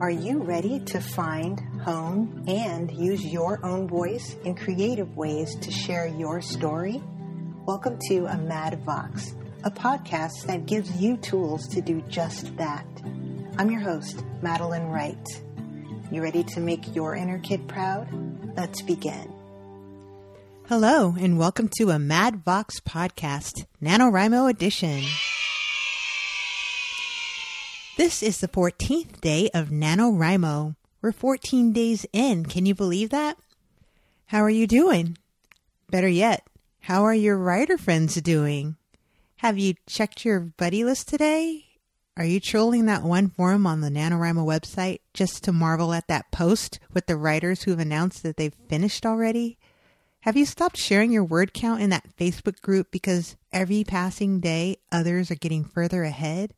Are you ready to find, hone, and use your own voice in creative ways to share your story? Welcome to a Mad Vox, a podcast that gives you tools to do just that. I'm your host, Madeline Wright. You ready to make your inner kid proud? Let's begin. Hello, and welcome to a Mad Vox podcast, NaNoWriMo edition. This is the 14th day of NaNoWriMo. We're 14 days in. Can you believe that? How are you doing? Better yet, how are your writer friends doing? Have you checked your buddy list today? Are you trolling that one forum on the NaNoWriMo website just to marvel at that post with the writers who've announced that they've finished already? Have you stopped sharing your word count in that Facebook group because every passing day others are getting further ahead?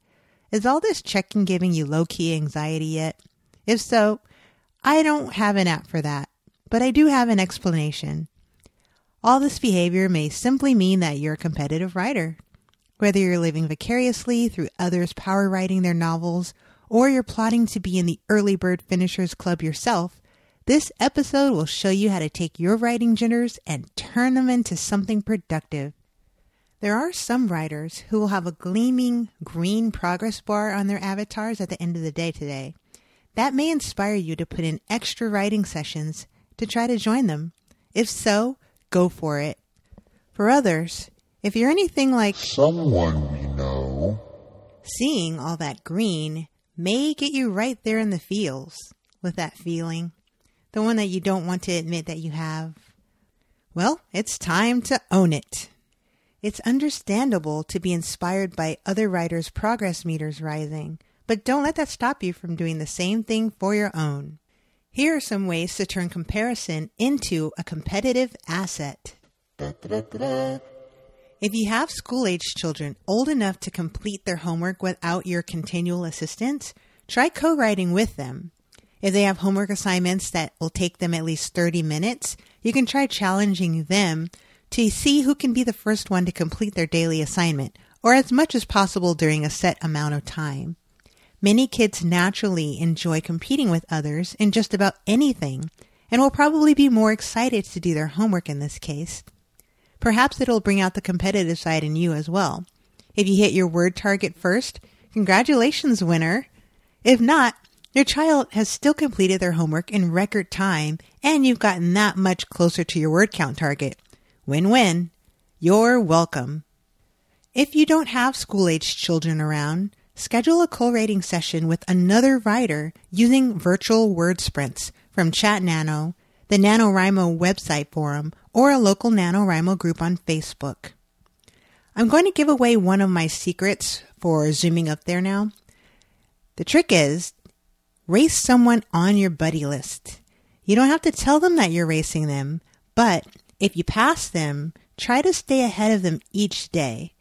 Is all this checking giving you low key anxiety yet? If so, I don't have an app for that, but I do have an explanation. All this behavior may simply mean that you're a competitive writer. Whether you're living vicariously through others power writing their novels, or you're plotting to be in the early bird finishers club yourself, this episode will show you how to take your writing jitters and turn them into something productive. There are some writers who will have a gleaming green progress bar on their avatars at the end of the day today. That may inspire you to put in extra writing sessions to try to join them. If so, go for it. For others, if you're anything like someone we know, seeing all that green may get you right there in the feels with that feeling, the one that you don't want to admit that you have. Well, it's time to own it. It's understandable to be inspired by other writers' progress meters rising, but don't let that stop you from doing the same thing for your own. Here are some ways to turn comparison into a competitive asset. If you have school age children old enough to complete their homework without your continual assistance, try co writing with them. If they have homework assignments that will take them at least 30 minutes, you can try challenging them to see who can be the first one to complete their daily assignment, or as much as possible during a set amount of time. Many kids naturally enjoy competing with others in just about anything, and will probably be more excited to do their homework in this case. Perhaps it'll bring out the competitive side in you as well. If you hit your word target first, congratulations, winner. If not, your child has still completed their homework in record time, and you've gotten that much closer to your word count target. Win win. You're welcome. If you don't have school aged children around, schedule a co writing session with another writer using virtual word sprints from Chat Nano, the NaNoWriMo website forum, or a local NaNoWriMo group on Facebook. I'm going to give away one of my secrets for zooming up there now. The trick is race someone on your buddy list. You don't have to tell them that you're racing them, but if you pass them, try to stay ahead of them each day.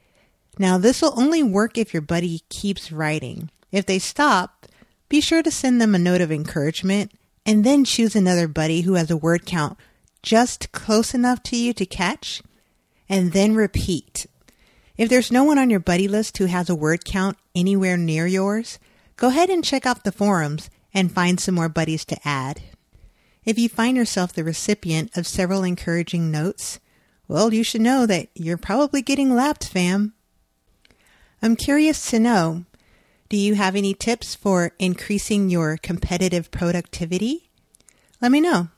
Now, this will only work if your buddy keeps writing. If they stop, be sure to send them a note of encouragement and then choose another buddy who has a word count just close enough to you to catch, and then repeat. If there's no one on your buddy list who has a word count anywhere near yours, go ahead and check out the forums and find some more buddies to add. If you find yourself the recipient of several encouraging notes, well, you should know that you're probably getting lapped, fam. I'm curious to know do you have any tips for increasing your competitive productivity? Let me know.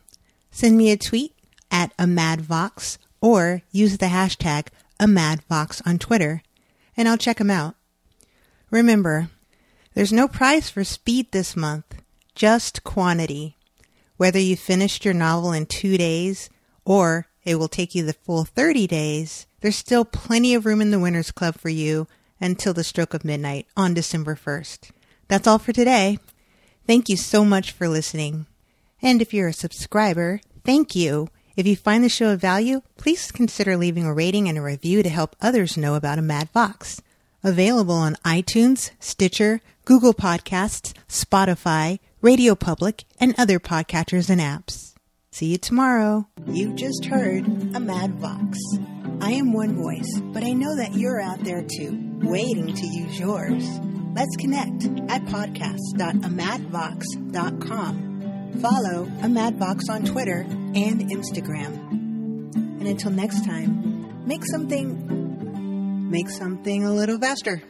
Send me a tweet at a madvox or use the hashtag a madvox on Twitter and I'll check them out. Remember, there's no prize for speed this month, just quantity. Whether you finished your novel in two days or it will take you the full 30 days, there's still plenty of room in the Winners Club for you until the stroke of midnight on December 1st. That's all for today. Thank you so much for listening. And if you're a subscriber, thank you. If you find the show of value, please consider leaving a rating and a review to help others know about a Mad Vox. Available on iTunes, Stitcher, Google Podcasts, Spotify, Radio Public, and other podcatchers and apps. See you tomorrow. You just heard a Mad Vox. I am one voice, but I know that you're out there too, waiting to use yours. Let's connect at podcast.amadvox.com. Follow a Mad Vox on Twitter and Instagram. And until next time, make something, make something a little faster.